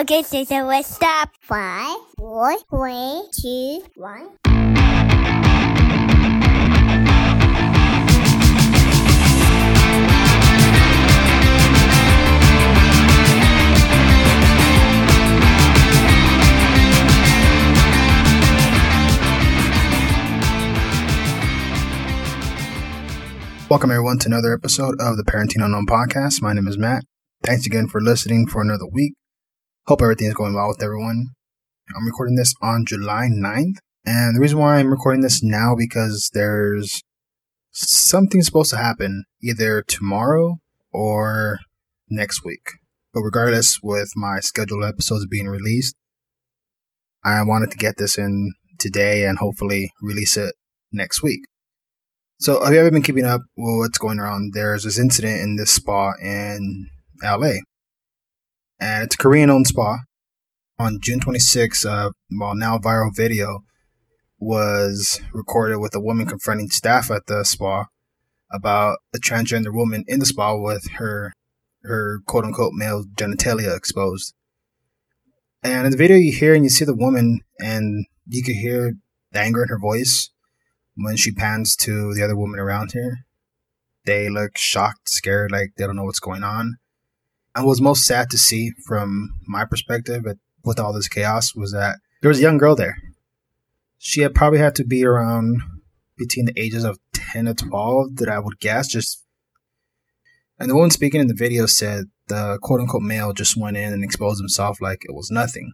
Okay, so, so let's stop. Five, four, three, two, one. Welcome, everyone, to another episode of the Parenting Unknown podcast. My name is Matt. Thanks again for listening for another week. Hope everything is going well with everyone. I'm recording this on July 9th. And the reason why I'm recording this now because there's something supposed to happen either tomorrow or next week. But regardless, with my scheduled episodes being released, I wanted to get this in today and hopefully release it next week. So, have you ever been keeping up with what's going on? There's this incident in this spa in LA, and it's a Korean owned spa. On June 26, uh, well, now viral video was recorded with a woman confronting staff at the spa about a transgender woman in the spa with her her quote unquote male genitalia exposed. And in the video, you hear and you see the woman, and you can hear the anger in her voice when she pans to the other woman around her, they look shocked, scared, like they don't know what's going on. What was most sad to see from my perspective with all this chaos was that there was a young girl there. She had probably had to be around between the ages of 10 to 12 that I would guess just and the woman speaking in the video said the quote unquote male just went in and exposed himself like it was nothing.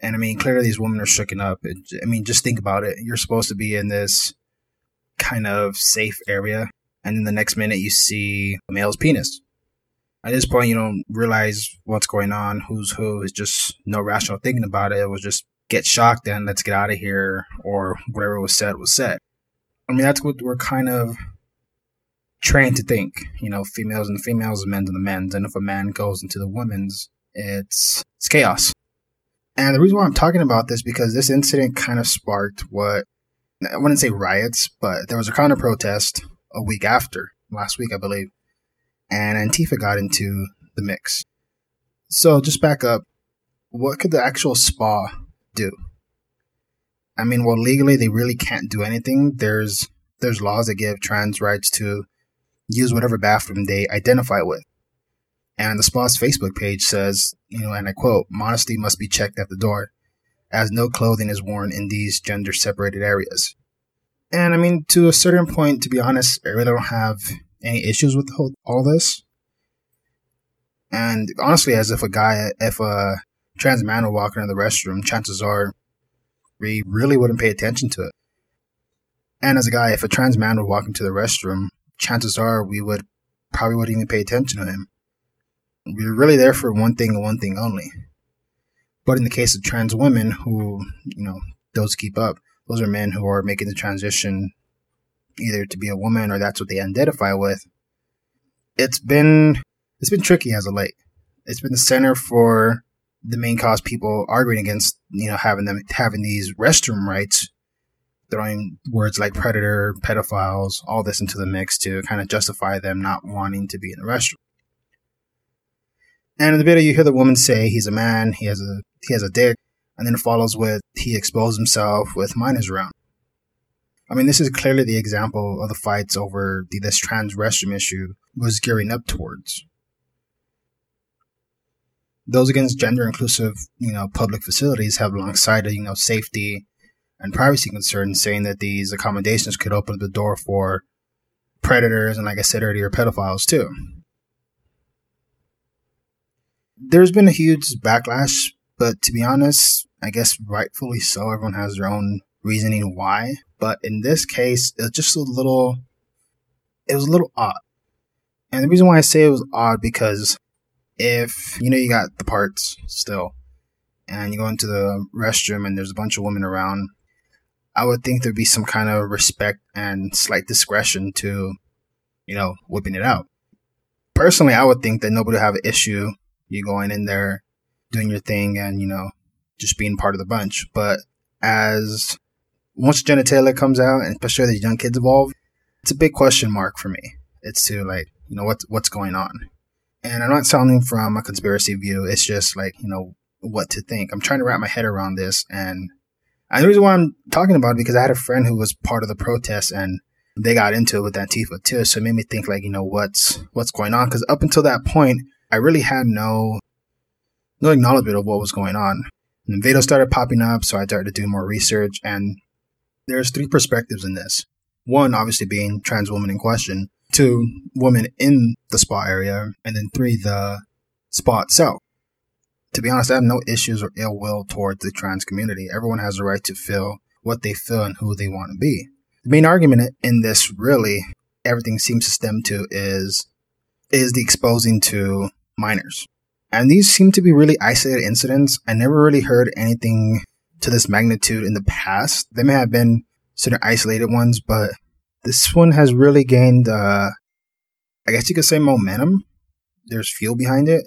And I mean, clearly these women are shooken up. I mean, just think about it. You're supposed to be in this kind of safe area, and then the next minute you see a male's penis. At this point, you don't realize what's going on, who's who. It's just no rational thinking about it. It was just get shocked and let's get out of here, or whatever was said was said. I mean, that's what we're kind of trained to think. You know, females and the females, men's and the men's. And if a man goes into the women's, it's it's chaos. And the reason why I'm talking about this because this incident kind of sparked what I wouldn't say riots, but there was a counter protest a week after, last week, I believe, and Antifa got into the mix. So just back up. What could the actual spa do? I mean, well, legally they really can't do anything. There's there's laws that give trans rights to use whatever bathroom they identify with. And the spa's Facebook page says, you know, and I quote, modesty must be checked at the door as no clothing is worn in these gender separated areas. And I mean, to a certain point, to be honest, I really don't have any issues with whole, all this. And honestly, as if a guy, if a trans man were walking in the restroom, chances are we really wouldn't pay attention to it. And as a guy, if a trans man were walking to the restroom, chances are we would probably wouldn't even pay attention to him. We're really there for one thing and one thing only. But in the case of trans women who, you know, those keep up, those are men who are making the transition either to be a woman or that's what they identify with. It's been it's been tricky as of late. It's been the center for the main cause people arguing against, you know, having them having these restroom rights, throwing words like predator, pedophiles, all this into the mix to kind of justify them not wanting to be in the restroom. And in the video, you hear the woman say he's a man, he has a he has a dick, and then it follows with he exposed himself with minors around. I mean, this is clearly the example of the fights over the this trans restroom issue was gearing up towards. Those against gender inclusive, you know, public facilities have long cited, you know, safety and privacy concerns, saying that these accommodations could open the door for predators and, like I said earlier, pedophiles too. There's been a huge backlash but to be honest, I guess rightfully so. Everyone has their own reasoning why. But in this case, it's just a little, it was a little odd. And the reason why I say it was odd because if, you know, you got the parts still and you go into the restroom and there's a bunch of women around, I would think there'd be some kind of respect and slight discretion to, you know, whipping it out. Personally, I would think that nobody would have an issue you going in there doing your thing and, you know, just being part of the bunch. But as once genitalia comes out, and especially the young kids evolve, it's a big question mark for me. It's to like, you know, what's what's going on. And I'm not sounding from a conspiracy view. It's just like, you know, what to think. I'm trying to wrap my head around this. And, the reason why I'm talking about it because I had a friend who was part of the protest and they got into it with Antifa too. So it made me think like, you know, what's, what's going on? Cause up until that point, I really had no, no acknowledgement of what was going on. And videos started popping up. So I started to do more research and there's three perspectives in this. One, obviously being trans woman in question. Two, women in the spa area. And then three, the spa itself. To be honest, I have no issues or ill will towards the trans community. Everyone has a right to feel what they feel and who they want to be. The main argument in this really, everything seems to stem to is, is the exposing to minors. And these seem to be really isolated incidents. I never really heard anything to this magnitude in the past. They may have been certain isolated ones, but this one has really gained, uh, I guess you could say momentum. There's fuel behind it.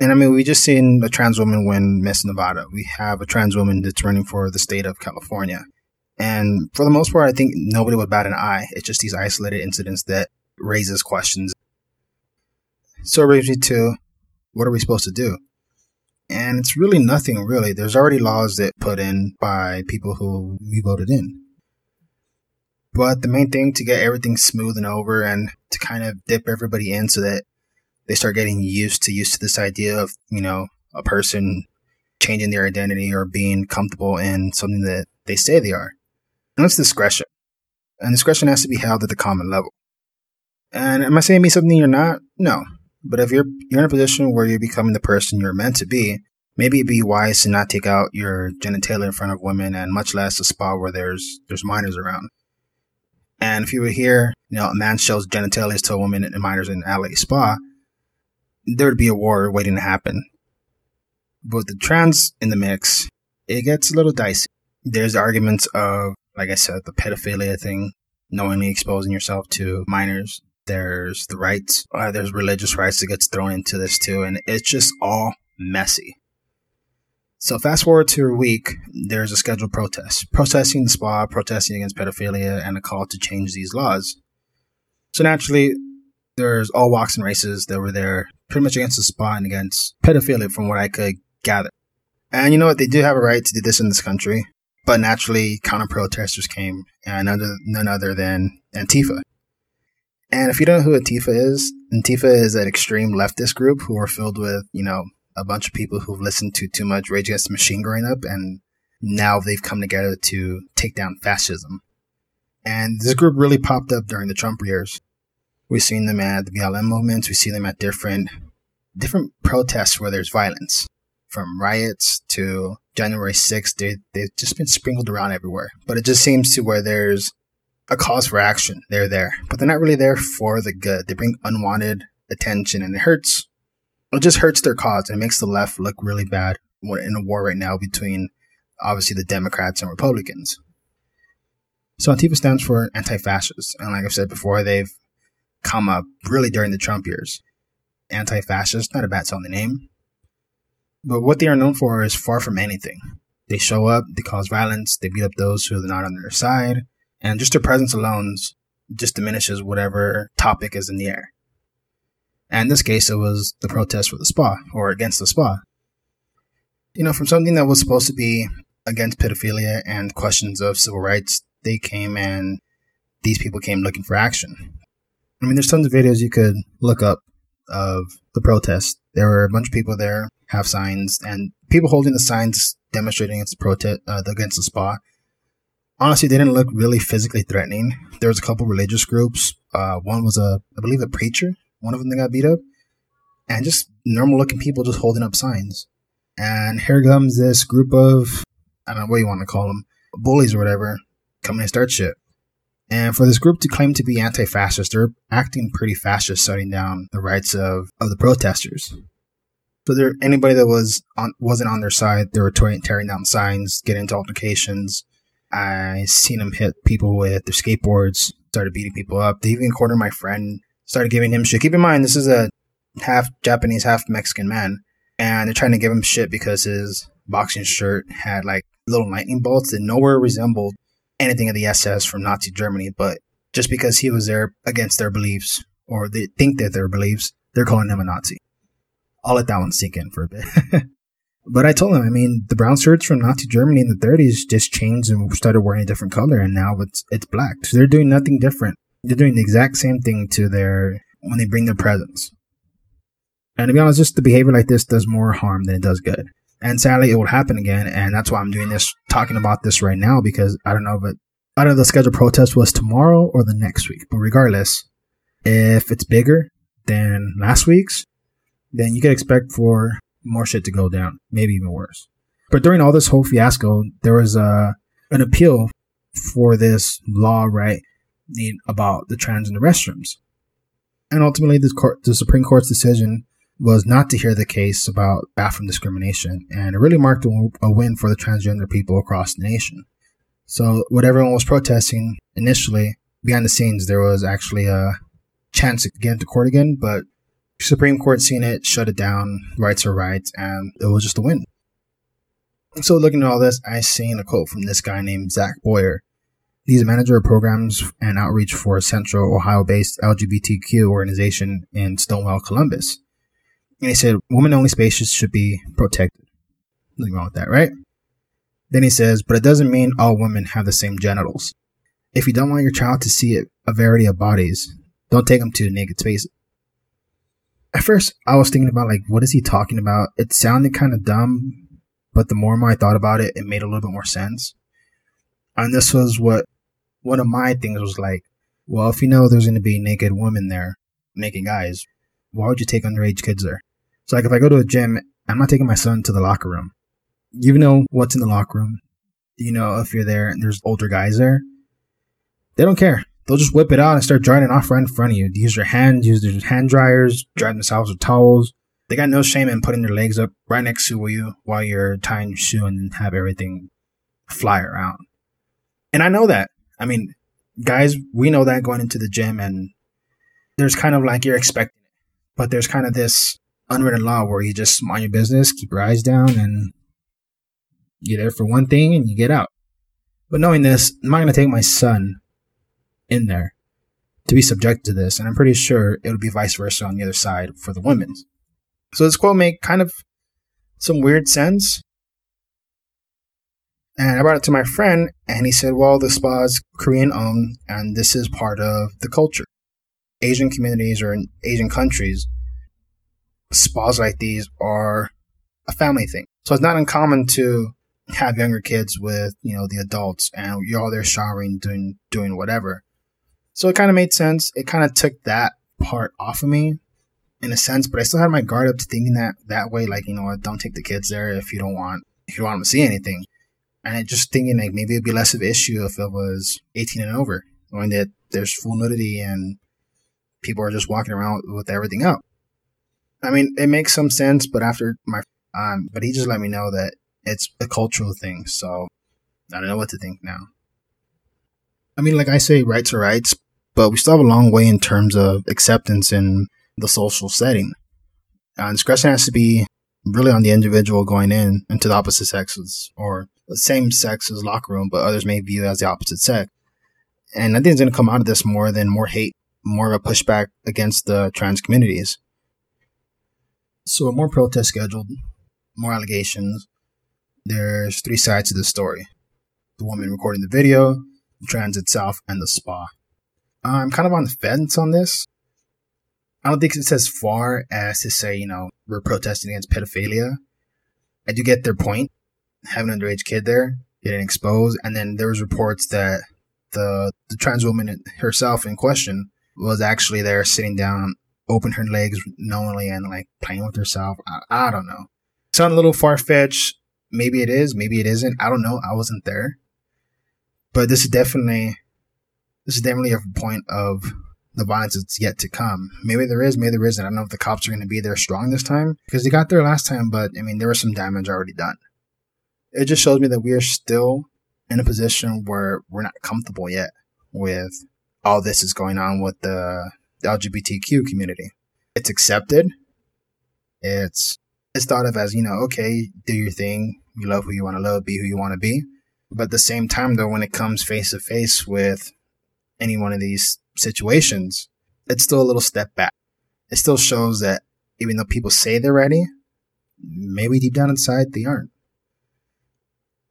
And I mean, we just seen a trans woman win Miss Nevada. We have a trans woman that's running for the state of California. And for the most part, I think nobody would bat an eye. It's just these isolated incidents that raises questions. So it brings me to what are we supposed to do? And it's really nothing really. There's already laws that put in by people who we voted in. But the main thing to get everything smooth and over and to kind of dip everybody in so that they start getting used to used to this idea of, you know, a person changing their identity or being comfortable in something that they say they are. And that's discretion. And discretion has to be held at the common level. And am I saying be something you're not? No. But if you're you're in a position where you're becoming the person you're meant to be, maybe it'd be wise to not take out your genitalia in front of women and much less a spa where there's there's minors around. And if you were here, you know, a man shows genitalia to a woman and minors in LA spa, there would be a war waiting to happen. But with the trans in the mix, it gets a little dicey. There's arguments of, like I said, the pedophilia thing, knowingly exposing yourself to minors. There's the rights, uh, there's religious rights that gets thrown into this too, and it's just all messy. So fast forward to a week, there's a scheduled protest, protesting the spa, protesting against pedophilia, and a call to change these laws. So naturally, there's all walks and races that were there, pretty much against the spa and against pedophilia, from what I could gather. And you know what? They do have a right to do this in this country, but naturally, counter protesters came, and none other than Antifa. And if you don't know who Antifa is, Antifa is an extreme leftist group who are filled with, you know, a bunch of people who've listened to too much Rage Against the Machine growing up, and now they've come together to take down fascism. And this group really popped up during the Trump years. We've seen them at the BLM movements. We see them at different different protests where there's violence, from riots to January 6th. They, they've just been sprinkled around everywhere. But it just seems to where there's a cause for action. They're there, but they're not really there for the good. They bring unwanted attention and it hurts. It just hurts their cause and it makes the left look really bad. We're in a war right now between obviously the Democrats and Republicans. So Antifa stands for anti-fascist. And like I've said before, they've come up really during the Trump years. Anti-fascist, not a bad sounding name. But what they are known for is far from anything. They show up, they cause violence, they beat up those who are not on their side, and just their presence alone just diminishes whatever topic is in the air. And in this case, it was the protest for the spa or against the spa. You know, from something that was supposed to be against pedophilia and questions of civil rights, they came and these people came looking for action. I mean, there's tons of videos you could look up of the protest. There were a bunch of people there, have signs, and people holding the signs demonstrating against the protest, uh, against the spa. Honestly, they didn't look really physically threatening. There was a couple religious groups. Uh, one was a, I believe, a preacher. One of them that got beat up, and just normal looking people just holding up signs. And here comes this group of, I don't know what you want to call them, bullies or whatever, coming and start shit. And for this group to claim to be anti-fascist, they're acting pretty fascist, shutting down the rights of, of the protesters. So there, anybody that was on, wasn't on their side, they were tearing, tearing down signs, getting into altercations. I seen them hit people with their skateboards, started beating people up. They even cornered my friend, started giving him shit. Keep in mind, this is a half Japanese, half Mexican man, and they're trying to give him shit because his boxing shirt had like little lightning bolts that nowhere resembled anything of the SS from Nazi Germany, but just because he was there against their beliefs, or they think that their beliefs, they're calling him a Nazi. I'll let that one sink in for a bit. But I told him, I mean, the brown shirts from Nazi Germany in the 30s just changed and started wearing a different color, and now it's it's black. So they're doing nothing different. They're doing the exact same thing to their when they bring their presence. And to be honest, just the behavior like this does more harm than it does good. And sadly, it will happen again, and that's why I'm doing this, talking about this right now because I don't know if it, I don't know the scheduled protest was tomorrow or the next week. But regardless, if it's bigger than last week's, then you can expect for more shit to go down, maybe even worse. But during all this whole fiasco, there was a uh, an appeal for this law, right, about the trans in the restrooms, and ultimately, the court, the Supreme Court's decision was not to hear the case about bathroom discrimination, and it really marked a, a win for the transgender people across the nation. So, what everyone was protesting initially, behind the scenes, there was actually a chance to get into court again, but Supreme Court seen it, shut it down, rights are rights, and it was just a win. So looking at all this, I seen a quote from this guy named Zach Boyer. He's a manager of programs and outreach for a Central Ohio-based LGBTQ organization in Stonewall, Columbus. And he said, women-only spaces should be protected. Nothing wrong with that, right? Then he says, but it doesn't mean all women have the same genitals. If you don't want your child to see a variety of bodies, don't take them to naked spaces at first I was thinking about like what is he talking about? It sounded kind of dumb, but the more and more I thought about it, it made a little bit more sense. And this was what one of my things was like. Well, if you know there's going to be naked women there, naked guys, why would you take underage kids there? So like if I go to a gym, I'm not taking my son to the locker room. You know what's in the locker room. You know if you're there and there's older guys there. They don't care they'll just whip it out and start drying it off right in front of you. Use your hands, use their hand dryers, dry themselves with towels. They got no shame in putting their legs up right next to you while you're tying your shoe and have everything fly around. And I know that. I mean, guys, we know that going into the gym and there's kind of like you're expecting it. But there's kind of this unwritten law where you just mind your business, keep your eyes down, and you're there for one thing and you get out. But knowing this, I'm not going to take my son in there to be subjected to this, and I'm pretty sure it would be vice versa on the other side for the women. So this quote made kind of some weird sense. And I brought it to my friend, and he said, Well, the spa's Korean owned, and this is part of the culture. Asian communities or in Asian countries, spas like these are a family thing. So it's not uncommon to have younger kids with, you know, the adults and you're all there showering, doing doing whatever. So it kind of made sense. It kind of took that part off of me in a sense, but I still had my guard up to thinking that that way, like, you know, what, don't take the kids there if you don't want, if you want them to see anything. And just thinking like maybe it'd be less of an issue if it was 18 and over, knowing that there's full nudity and people are just walking around with everything up. I mean, it makes some sense, but after my, um, but he just let me know that it's a cultural thing. So I don't know what to think now. I mean, like I say, rights are rights, but we still have a long way in terms of acceptance in the social setting. Uh, discretion has to be really on the individual going in into the opposite sexes or the same sex as locker room, but others may view it as the opposite sex. And I think it's going to come out of this more than more hate, more of a pushback against the trans communities. So, more protests scheduled, more allegations. There's three sides to the story the woman recording the video, the trans itself, and the spa. I'm kind of on the fence on this. I don't think it's as far as to say, you know, we're protesting against pedophilia. I do get their point. Having an underage kid there, getting exposed, and then there was reports that the the trans woman herself in question was actually there sitting down, open her legs knowingly and like playing with herself. I, I don't know. Sound a little far fetched. Maybe it is. Maybe it isn't. I don't know. I wasn't there. But this is definitely this is definitely a point of the violence that's yet to come. Maybe there is, maybe there isn't. I don't know if the cops are going to be there strong this time because they got there last time, but I mean, there was some damage already done. It just shows me that we are still in a position where we're not comfortable yet with all this is going on with the, the LGBTQ community. It's accepted. It's it's thought of as you know, okay, do your thing. You love who you want to love, be who you want to be. But at the same time, though, when it comes face to face with any one of these situations, it's still a little step back. It still shows that even though people say they're ready, maybe deep down inside they aren't.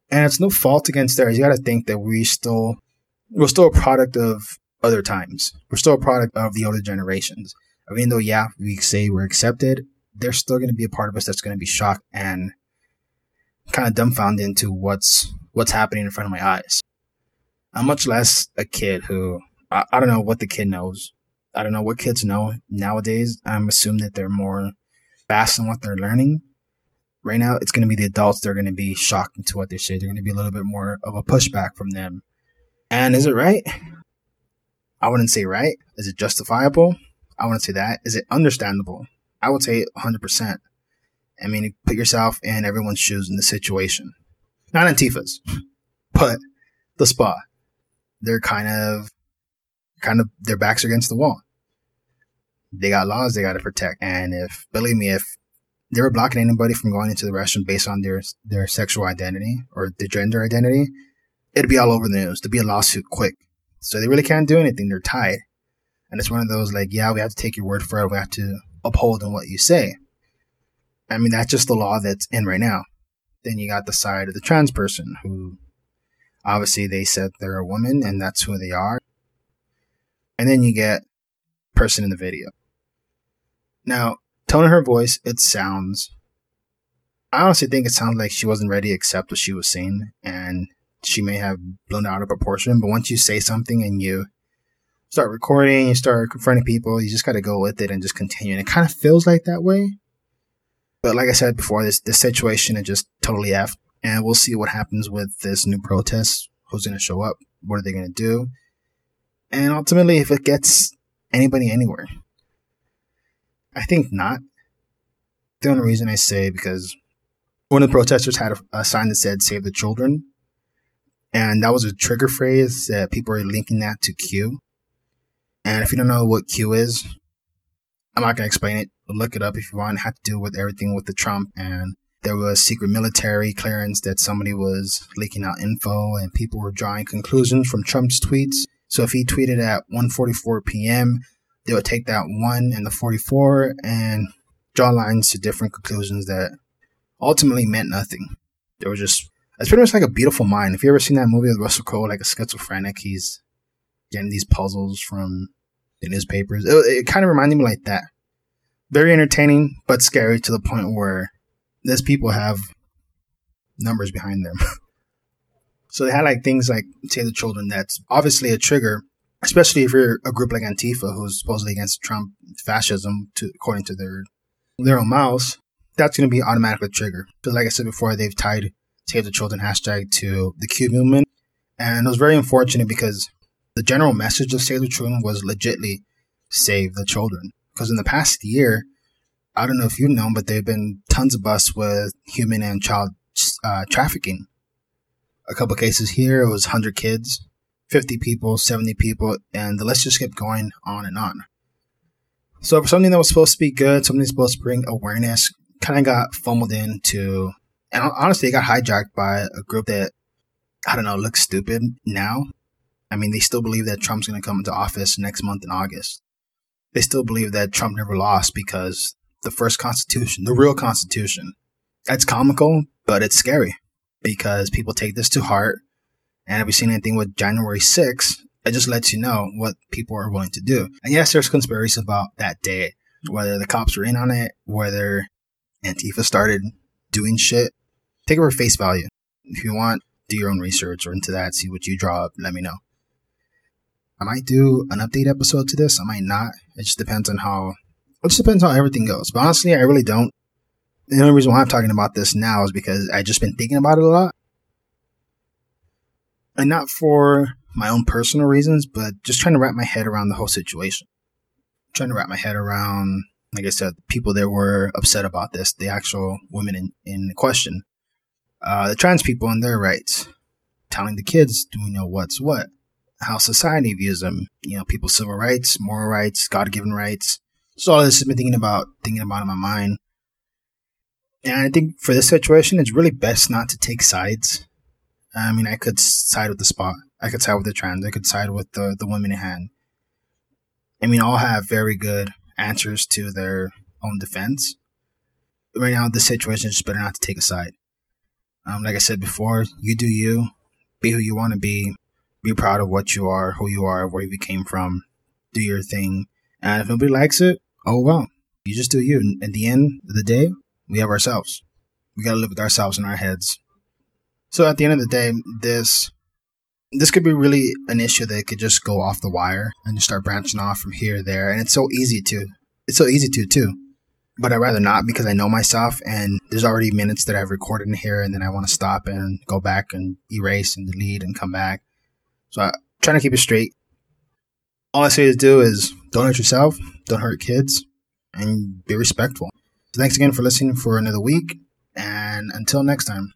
And it's no fault against theirs. You got to think that we still we're still a product of other times. We're still a product of the older generations. I Even though, yeah, we say we're accepted, there's still going to be a part of us that's going to be shocked and kind of dumbfounded into what's what's happening in front of my eyes. I'm much less a kid who I, I don't know what the kid knows. I don't know what kids know nowadays. I'm assuming that they're more fast in what they're learning. Right now, it's going to be the adults that are going to be shocked into what they say. They're going to be a little bit more of a pushback from them. And is it right? I wouldn't say right. Is it justifiable? I wouldn't say that. Is it understandable? I would say 100%. I mean, put yourself in everyone's shoes in the situation. Not Antifa's, but the spa. They're kind of, kind of, their backs are against the wall. They got laws they got to protect. And if, believe me, if they were blocking anybody from going into the restroom based on their, their sexual identity or their gender identity, it'd be all over the news. There'd be a lawsuit quick. So they really can't do anything. They're tied. And it's one of those like, yeah, we have to take your word for it. We have to uphold on what you say. I mean, that's just the law that's in right now. Then you got the side of the trans person who obviously they said they're a woman and that's who they are. And then you get person in the video. Now, tone of her voice, it sounds I honestly think it sounds like she wasn't ready to accept what she was saying and she may have blown out of proportion. But once you say something and you start recording, you start confronting people, you just got to go with it and just continue. And it kind of feels like that way. But like I said before, this this situation is just totally effed, and we'll see what happens with this new protest. Who's going to show up? What are they going to do? And ultimately, if it gets anybody anywhere, I think not. The only reason I say because one of the protesters had a, a sign that said "Save the Children," And that was a trigger phrase that people are linking that to Q. And if you don't know what Q is, I'm not going to explain it. Look it up if you want. It had to do with everything with the Trump and there was secret military clearance that somebody was leaking out info and people were drawing conclusions from Trump's tweets. So if he tweeted at 1:44 p.m., they would take that 1 and the 44 and draw lines to different conclusions that ultimately meant nothing. They was just it's pretty much like a beautiful mind. If you ever seen that movie with Russell Crowe, like a schizophrenic, he's getting these puzzles from the newspapers. It, it kind of reminded me like that. Very entertaining, but scary to the point where these people have numbers behind them. so they had like things like Save the Children. That's obviously a trigger, especially if you're a group like Antifa, who's supposedly against Trump fascism, to according to their their own mouths. That's going to be automatically trigger. Because like I said before, they've tied Save the Children hashtag to the Q movement. And it was very unfortunate because the general message of Save the Children was legitly save the children. Because in the past year, I don't know if you know, but there have been tons of busts with human and child uh, trafficking. A couple cases here, it was 100 kids, 50 people, 70 people, and the list just kept going on and on. So for something that was supposed to be good, something supposed to bring awareness, kind of got fumbled into and honestly, it got hijacked by a group that, I don't know, looks stupid now. I mean, they still believe that Trump's going to come into office next month in August. They still believe that Trump never lost because the first constitution, the real constitution, that's comical, but it's scary because people take this to heart. And if you've seen anything with January 6th, it just lets you know what people are willing to do. And yes, there's conspiracies about that day, whether the cops were in on it, whether Antifa started doing shit take it for face value. If you want, do your own research or into that, see what you draw up, let me know. I might do an update episode to this, I might not. It just depends on how it just depends how everything goes. But honestly, I really don't. The only reason why I'm talking about this now is because I just been thinking about it a lot. And not for my own personal reasons, but just trying to wrap my head around the whole situation. trying to wrap my head around, like I said, people that were upset about this, the actual women in, in question uh, the trans people and their rights, telling the kids, do we know what's what? How society views them, you know, people's civil rights, moral rights, God given rights. So all this has been thinking about, thinking about in my mind. And I think for this situation, it's really best not to take sides. I mean, I could side with the spot. I could side with the trans. I could side with the, the women in hand. I mean, all have very good answers to their own defense. right now, this situation is just better not to take a side. Um, like I said before, you do you, be who you want to be, be proud of what you are, who you are, where you came from, do your thing. And if nobody likes it, oh well, you just do you. At the end of the day, we have ourselves. We gotta live with ourselves in our heads. So at the end of the day, this this could be really an issue that could just go off the wire and just start branching off from here there. And it's so easy to. It's so easy to too but I'd rather not because I know myself and there's already minutes that I've recorded in here and then I want to stop and go back and erase and delete and come back. So I'm trying to keep it straight. All I say to do is don't hurt yourself, don't hurt kids, and be respectful. So thanks again for listening for another week, and until next time.